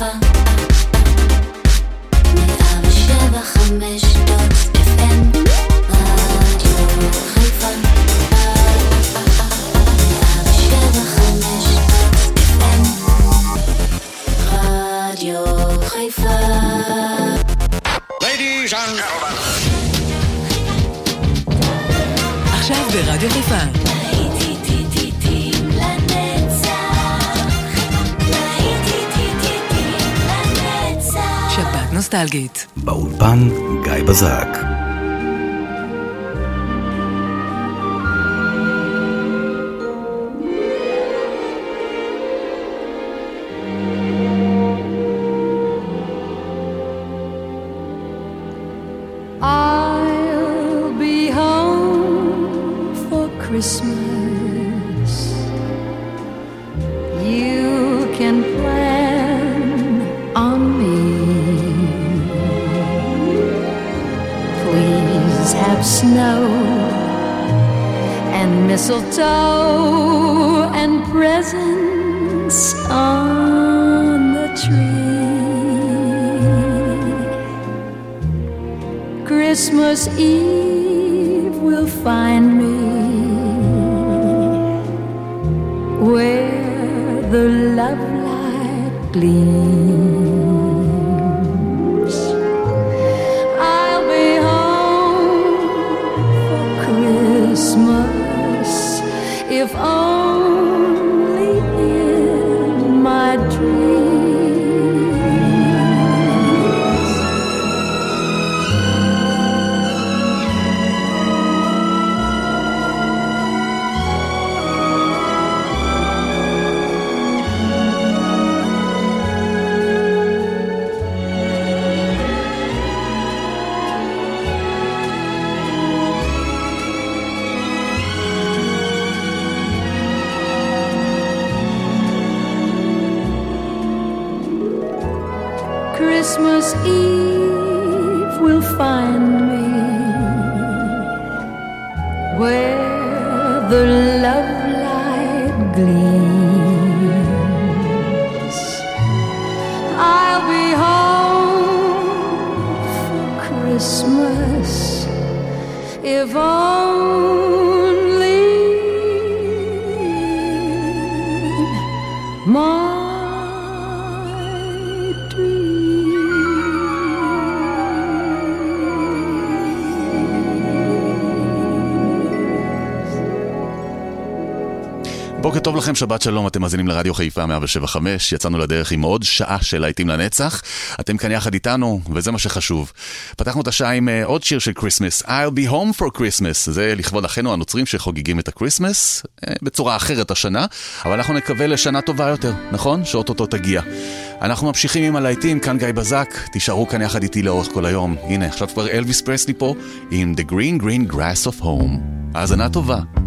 lover. נוסטלגית. באולפן גיא בזק. לכם, שבת שלום, אתם מאזינים לרדיו חיפה 175, יצאנו לדרך עם עוד שעה של להיטים לנצח. אתם כאן יחד איתנו, וזה מה שחשוב. פתחנו את השעה עם uh, עוד שיר של כריסמס, I'll be home for Christmas. זה לכבוד אחינו הנוצרים שחוגגים את הקריסמס, uh, בצורה אחרת השנה, אבל אנחנו נקווה לשנה טובה יותר, נכון? שאו-טו-טו תגיע. אנחנו ממשיכים עם הלהיטים, כאן גיא בזק, תישארו כאן יחד איתי לאורך כל היום. הנה, עכשיו כבר אלוויס פרסלי פה, עם The Green Green Grass of Home. האזנה טובה.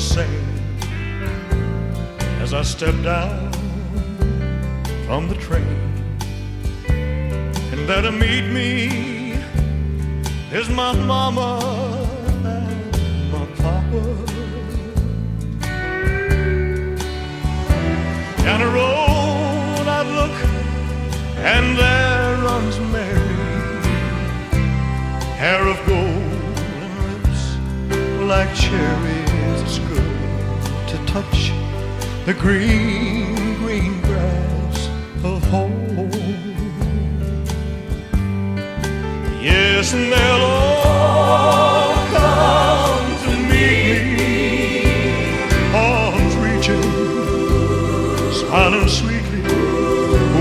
Looks the as I step down from the train. And there to meet me is my mama and my papa. Down the road I look, and there runs Mary, hair of gold and lips like cherries the green, green grass of home. Yes, and they'll all come to me, arms reaching, smiling sweetly.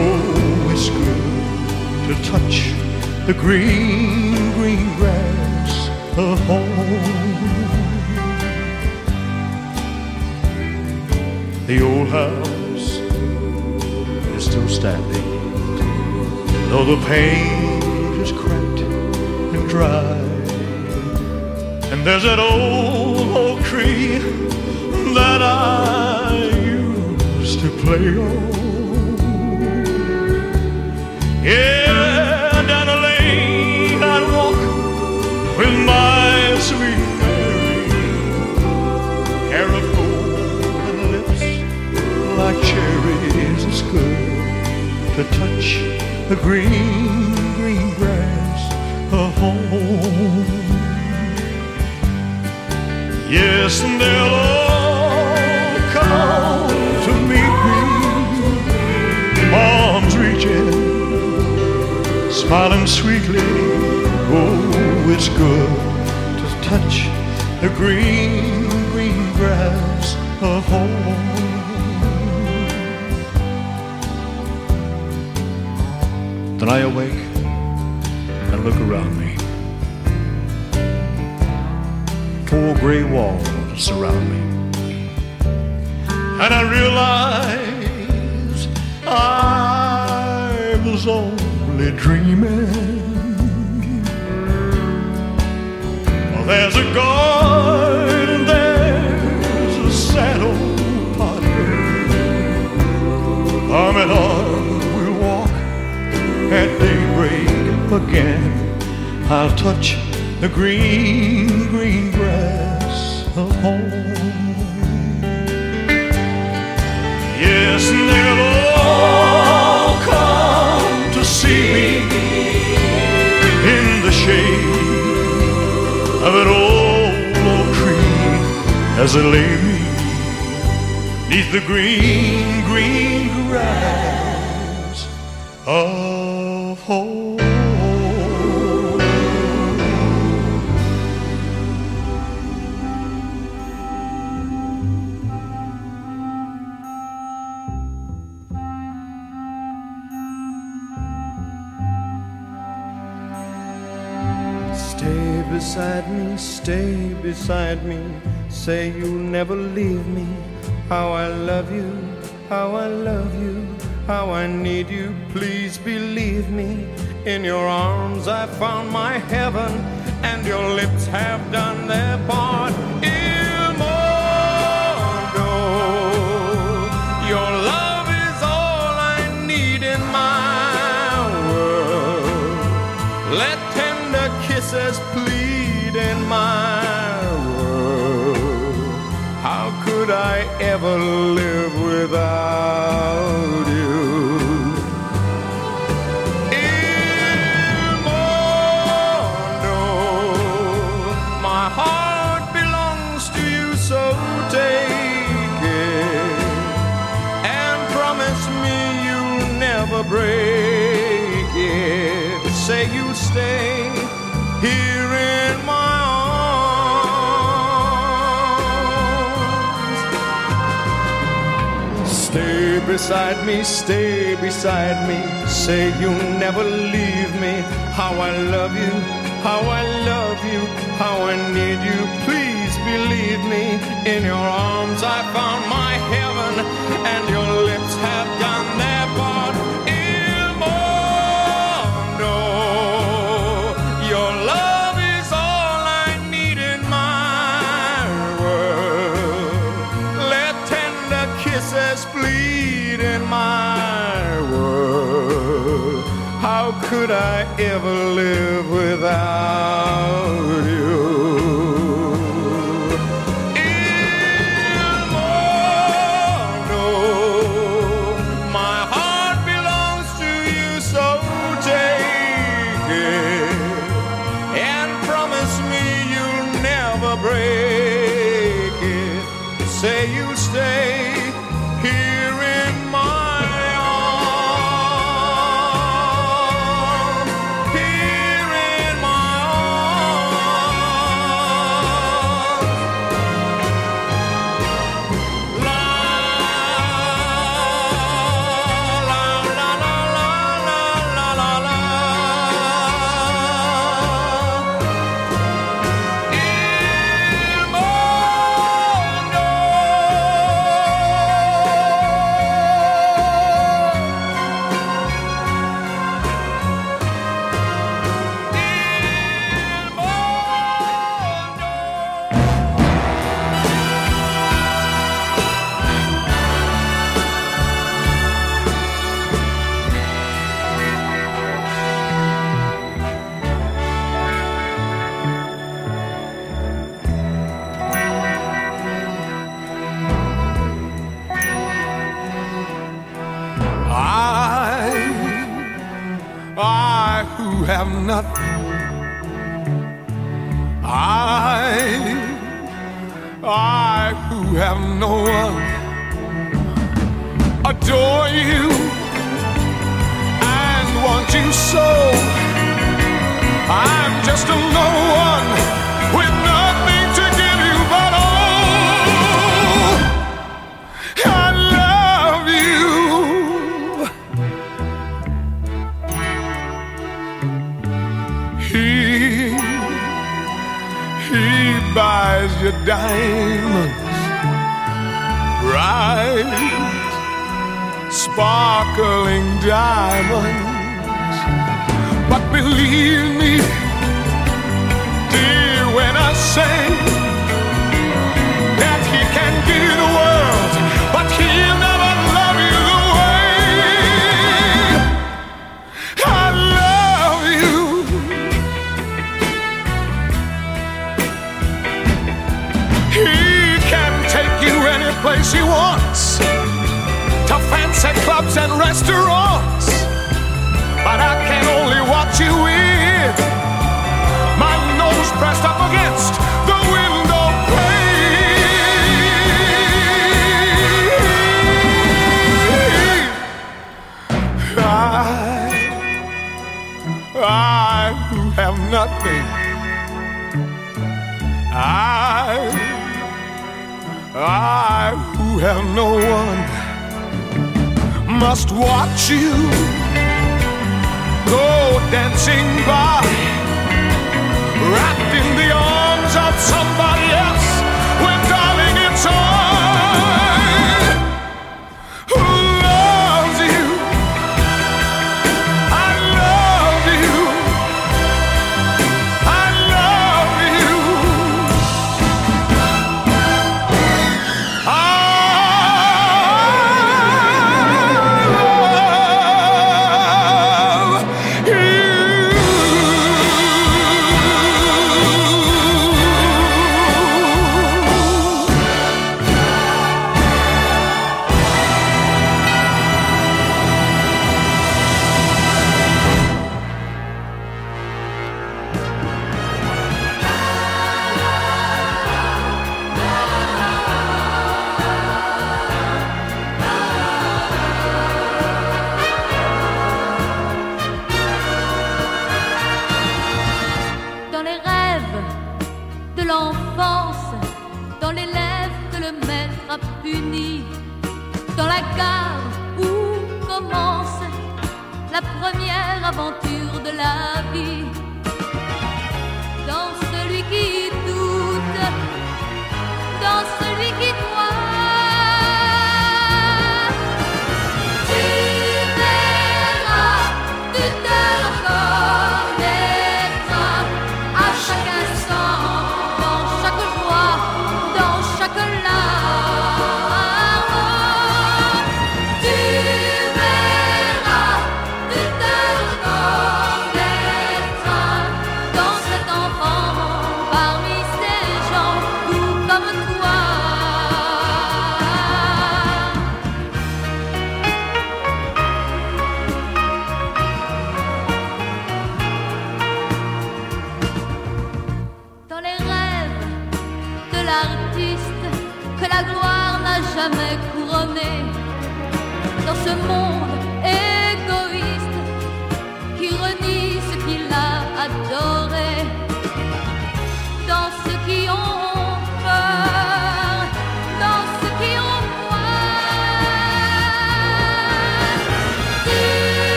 Oh, it's good to touch the green, green grass of home. The old house is still standing, though the paint is cracked and dry. And there's that old oak tree that I used to play on. Yeah, down the lane I'd walk with my sweet to touch the green, green grass of home. Yes, and they'll all come to meet me, arms reaching, smiling sweetly. Oh, it's good to touch the green Then I awake and look around me. Four gray walls surround me. And I realize I was only dreaming. Well, there's a guard and there's a saddle in arm we'll walk at daybreak again. I'll touch the green, green grass of home. Yes, and they'll all come to see me in the shade of an old oak tree as they lay me neath the green, green grass stay beside me. Say you'll never leave me. How I love you, how I love you, how I need you. Please believe me. In your arms I found my heaven, and your lips have done their part. Il your love is all I need in my world. Let tender kisses plead beside me, stay beside me. Say you'll never leave me. How I love you, how I love you, how I need you. Please believe me. In your arms I found my heaven, and your lips have done could I ever live without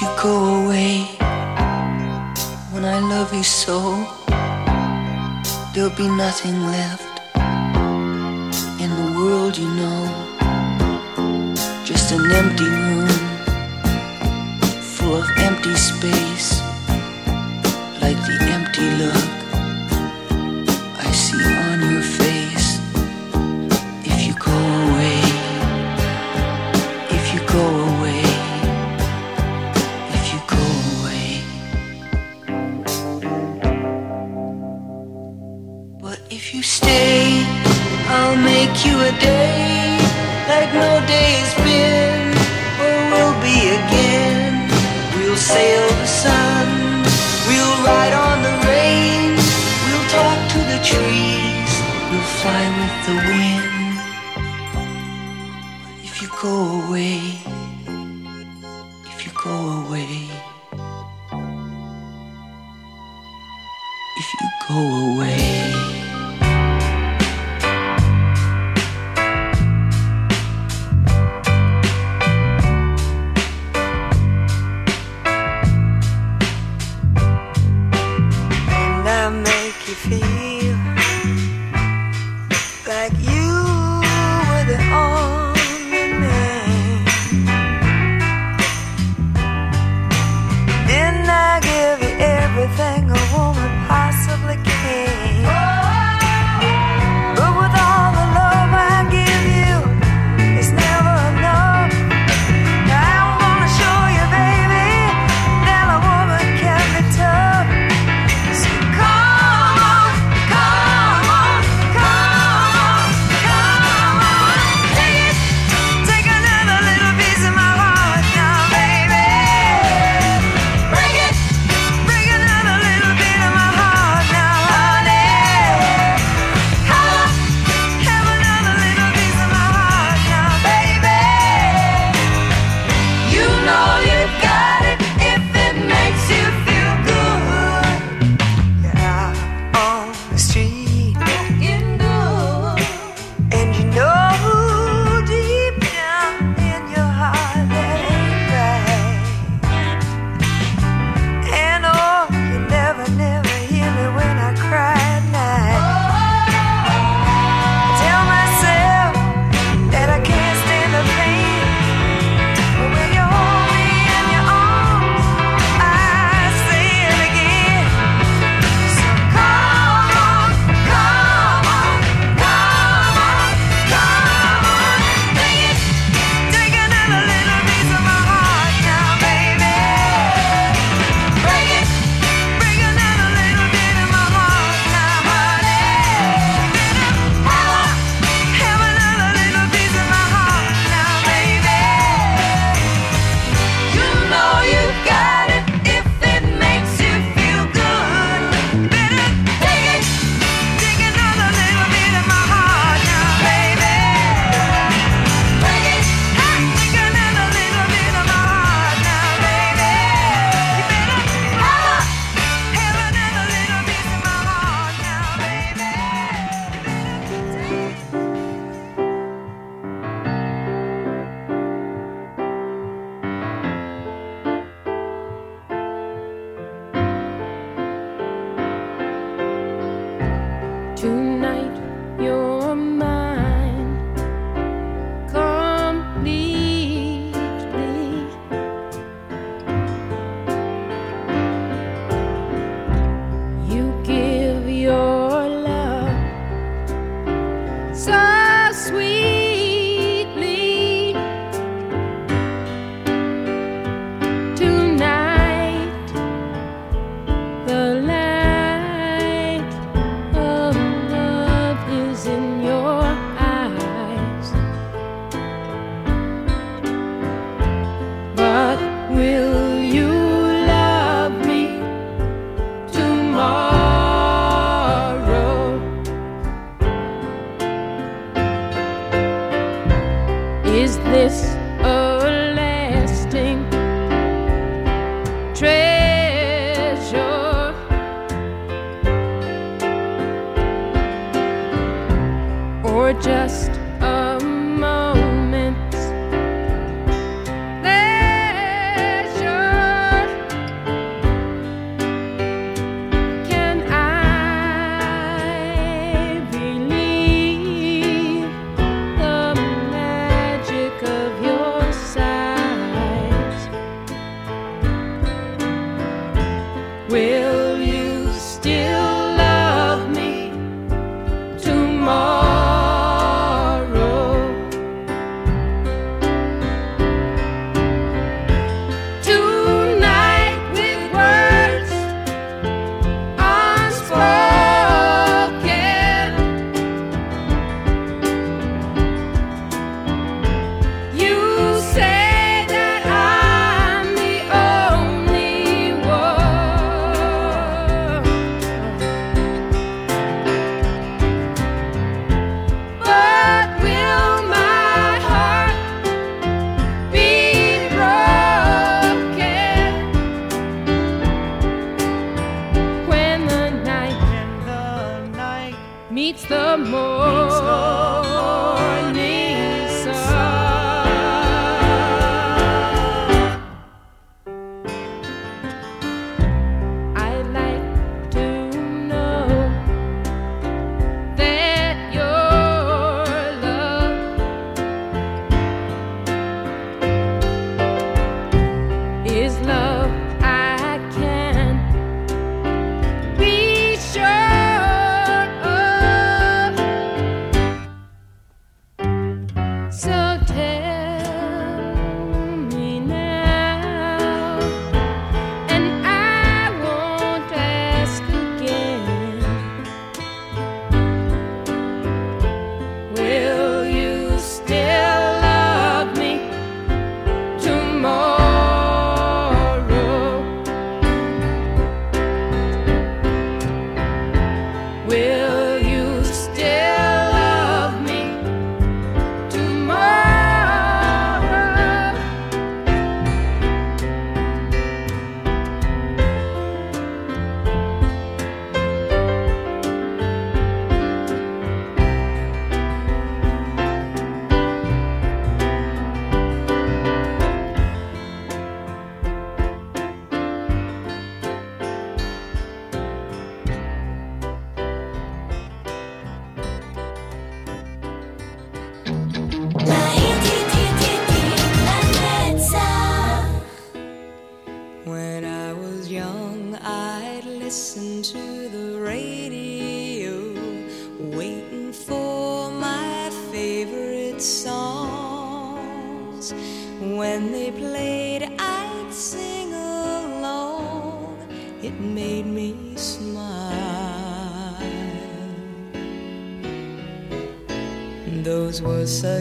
you go away when I love you so, there'll be nothing left in the world, you know. Just an empty room full of empty space, like the empty love. go away.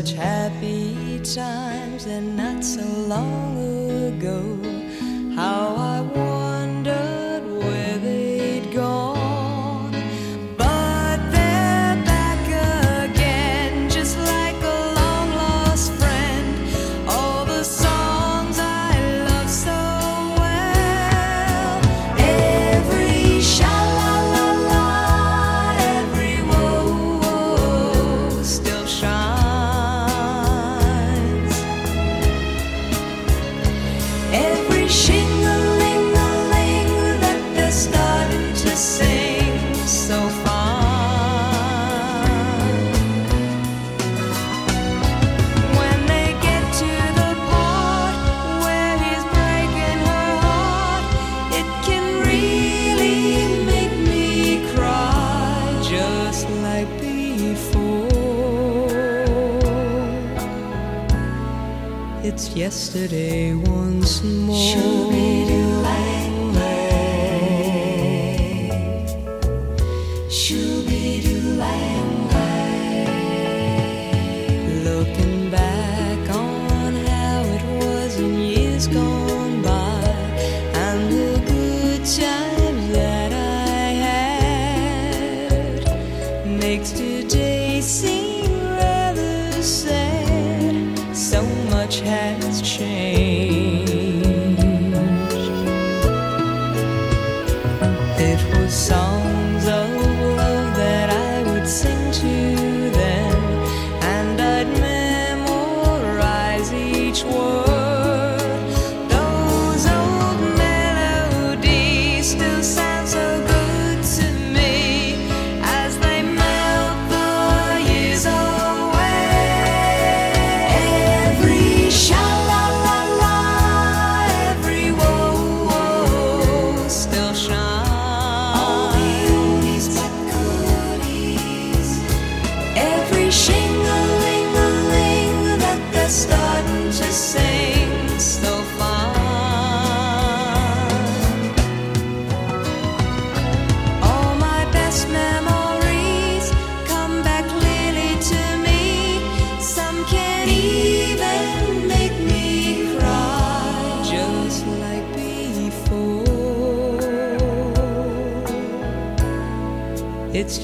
such happy times and not so long it's yesterday once more.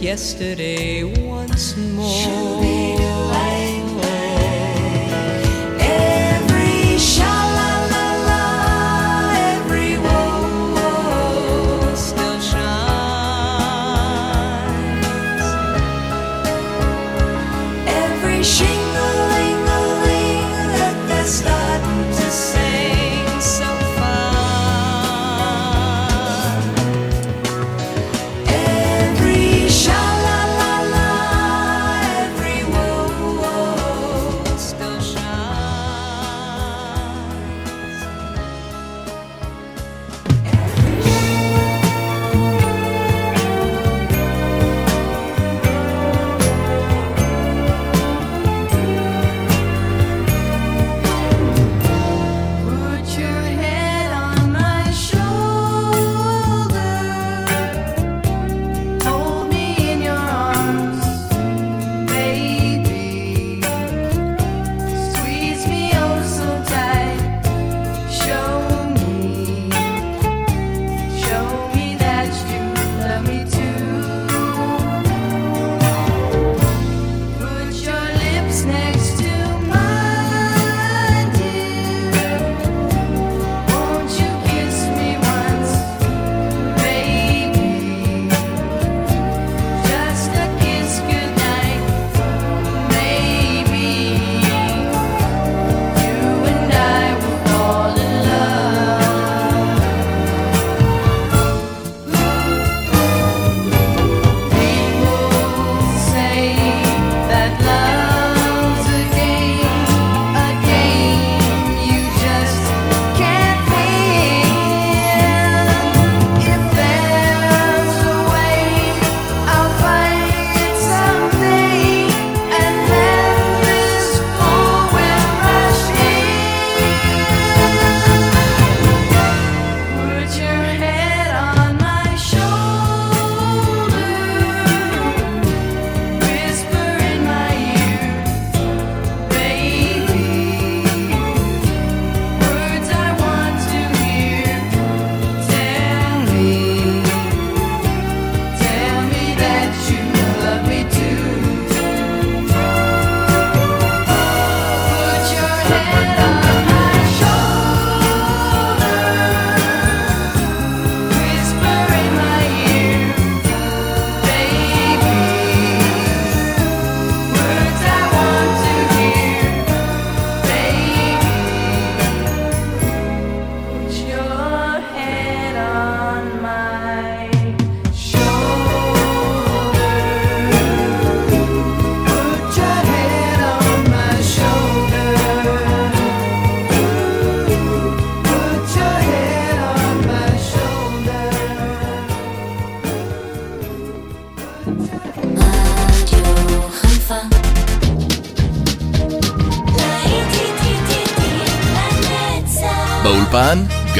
yesterday.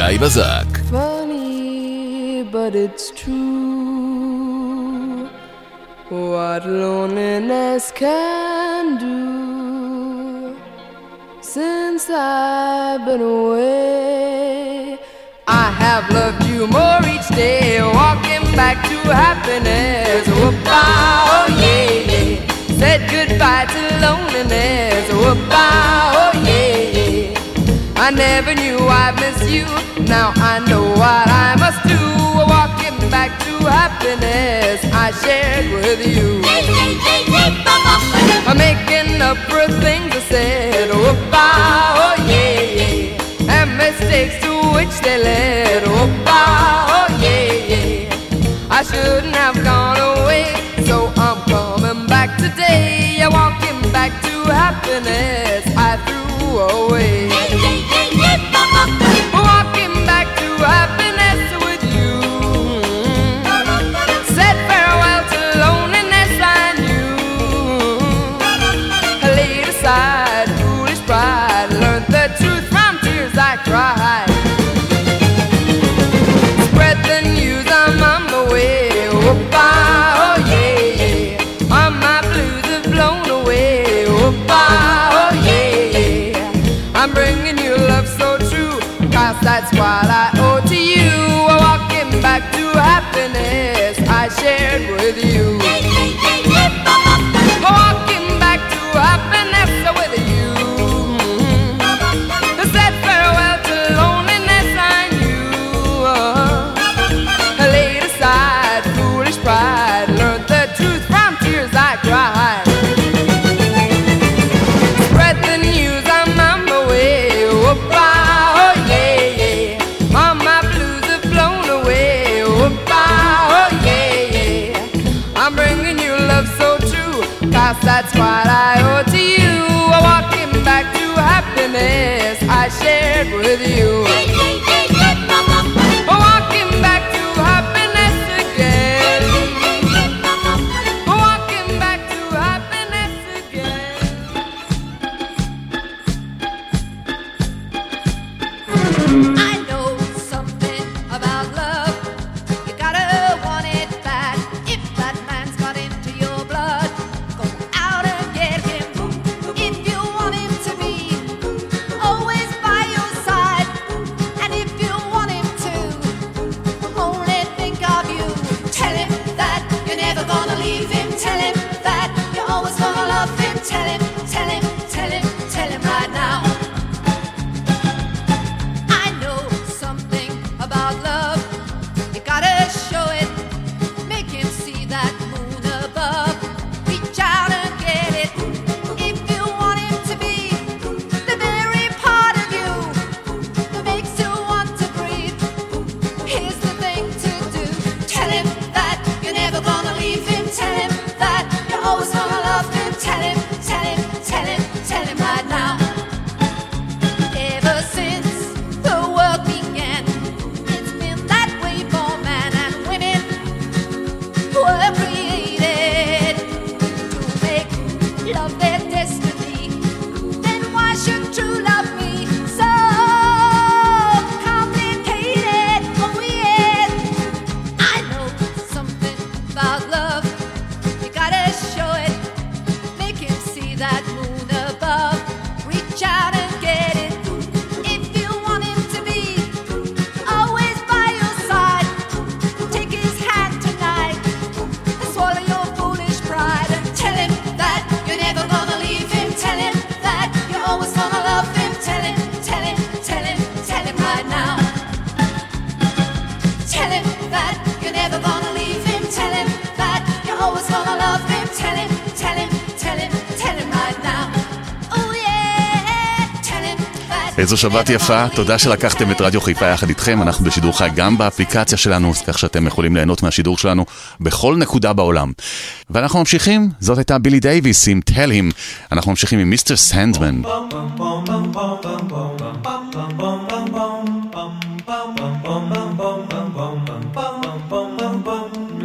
גיא בזק. Funny, but it's true. What loneliness can do. Since I've been away, I have loved you more each day. Walking back to happiness. Whoop-a-oh yeah, yeah. Said goodbye to loneliness. Whoop-a-oh yeah, yeah. I never knew I'd miss you now I know what I must do. Walking back to happiness I shared with you. I'm making up for things I said. Oh, bah, oh yeah, yeah. And mistakes to which they led. Oh, bah, oh yeah, yeah. I shouldn't have gone away. So I'm coming back today. I'm walking back to happiness I threw away. what I owe to you. Walking back to happiness I shared with you. איזו שבת יפה, תודה שלקחתם את רדיו חיפה יחד איתכם, אנחנו בשידור חי גם באפליקציה שלנו, אז כך שאתם יכולים ליהנות מהשידור שלנו בכל נקודה בעולם. ואנחנו ממשיכים, זאת הייתה בילי דייוויס עם Tell Him, אנחנו ממשיכים עם מיסטר סנדמן.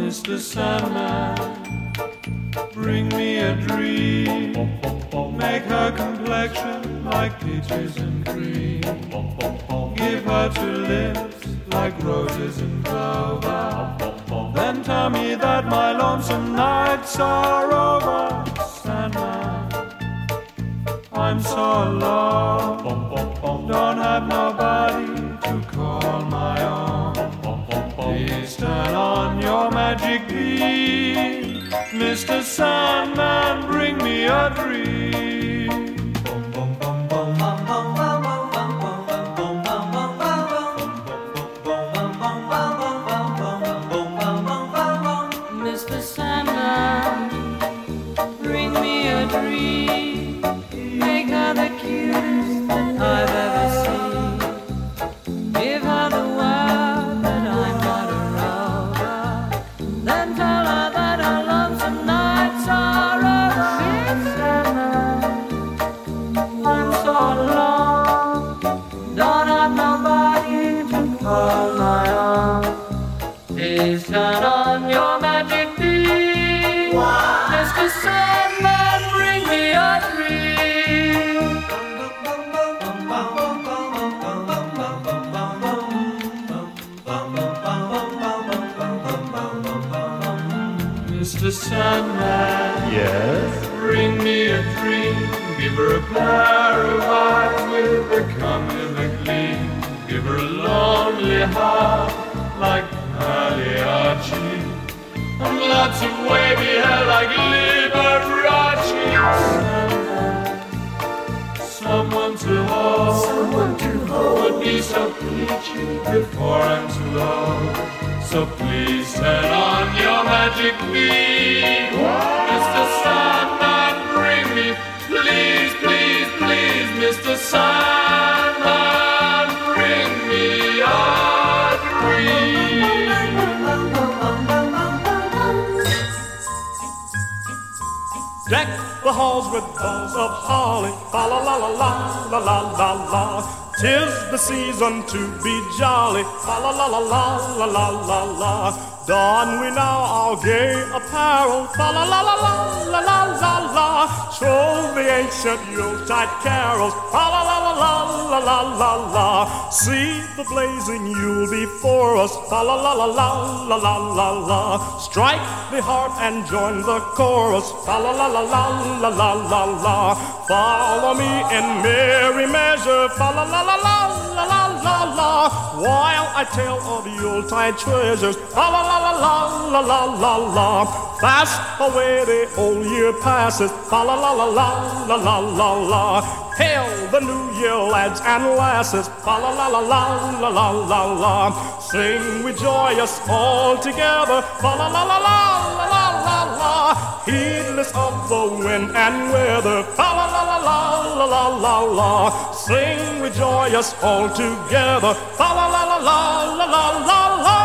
Mr. Sandman, bring me a dream. Make her complexion like peaches and cream. Give her two lips like roses and clover. Then tell me that my lonesome nights are over. Sandman, I'm so alone. Don't have nobody to call my own. Please turn on your magic beam. Mr. Sandman, bring me a dream. Heart like Pagliacci. And lots of wavy hair like Liberace. Someone to hold. Someone to hold would be so peachy before I'm too old. So please turn on your magic beam, boughs of holly, fa la la la la la la la la. Tis the season to be jolly, fa la la la la la la la la. Don we now our gay apparel, fa la la la la la la la la. Show the ancient Yuletide carols, la la la la la la la la. See the blazing Yule before us, la la la la la la la la. Strike the heart and join the chorus, la la la la la la la la. Follow me in merry measure, la la la la la la la la. While I tell of Yuletide treasures, fa la la la la la la la la. Fast away the old year passes, fa la la la la la la la la. Hail the new year, lads and lasses, fa la la la la la la la la. Sing we joyous all together, fa la la la la la la la. Heedless of the wind and weather, fa la la la la la la la la. Sing we joyous all together, fa la la la la la la la la.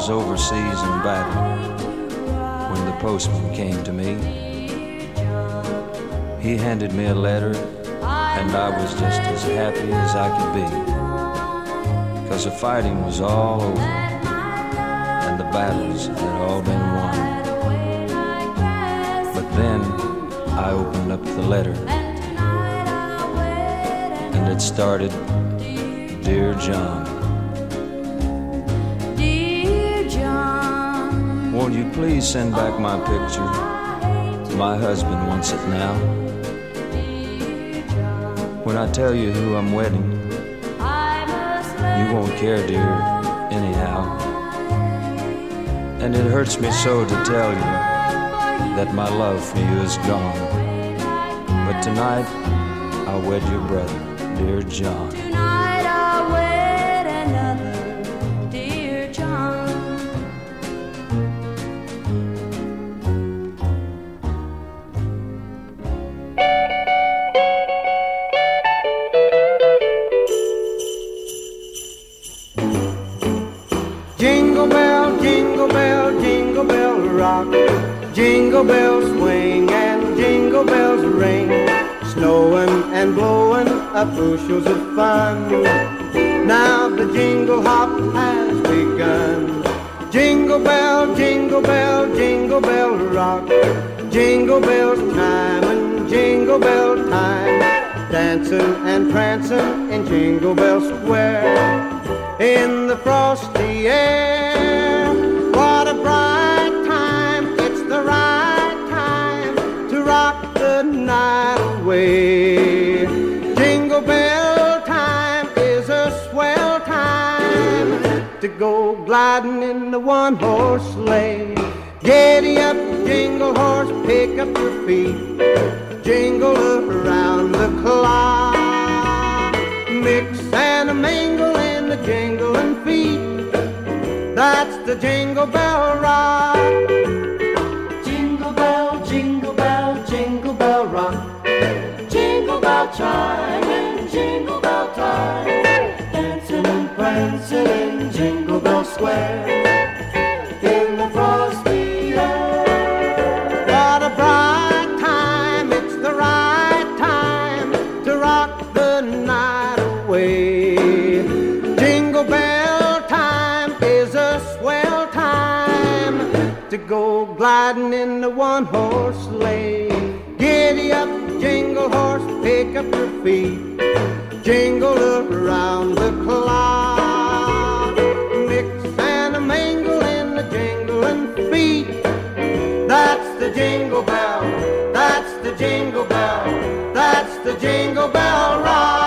Was overseas in battle when the postman came to me. He handed me a letter, and I was just as happy as I could be. Because the fighting was all over, and the battles had all been won. But then I opened up the letter, and it started Dear John. Won't you please send back my picture? My husband wants it now. When I tell you who I'm wedding, you won't care, dear, anyhow. And it hurts me so to tell you that my love for you is gone. But tonight, I'll wed your brother, dear John. the jingling feet. That's the jingle bell rock. Jingle bell, jingle bell, jingle bell rock. Jingle bell chime and jingle bell time. Dancing and prancing in Jingle Bell Square. feet jingle around the clock. Mix and a mingle in the jingling feet. That's the jingle bell. That's the jingle bell. That's the jingle bell rock.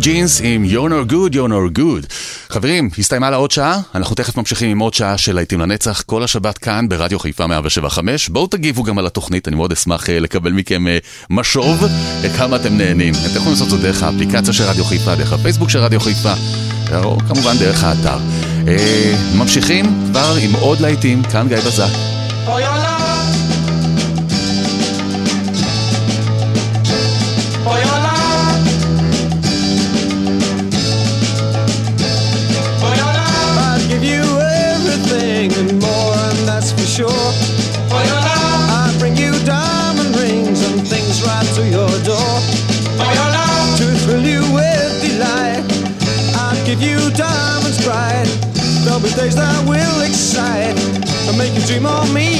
ג'ינס עם You're not good, you're not good. חברים, הסתיימה לה עוד שעה, אנחנו תכף ממשיכים עם עוד שעה של להיטים לנצח, כל השבת כאן ברדיו חיפה 175. בואו תגיבו גם על התוכנית, אני מאוד אשמח אה, לקבל מכם אה, משוב, אה, כמה אתם נהנים. אתם יכולים לעשות זאת דרך האפליקציה של רדיו חיפה, דרך הפייסבוק של רדיו חיפה, או כמובן דרך האתר. ממשיכים כבר עם עוד להיטים, כאן גיא בזק. Make you dream of me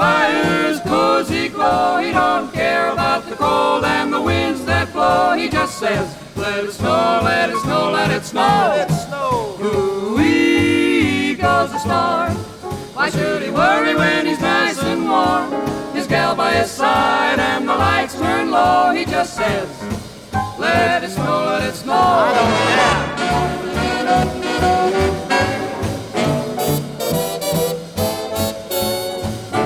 Fire's cozy glow. He don't care about the cold and the winds that blow. He just says, let it snow, let it snow, let it snow. Let it snow. Ooh-wee goes the star. Why should he worry when he's nice and warm? His gal by his side and the lights turn low. He just says, let it snow, let it snow. I don't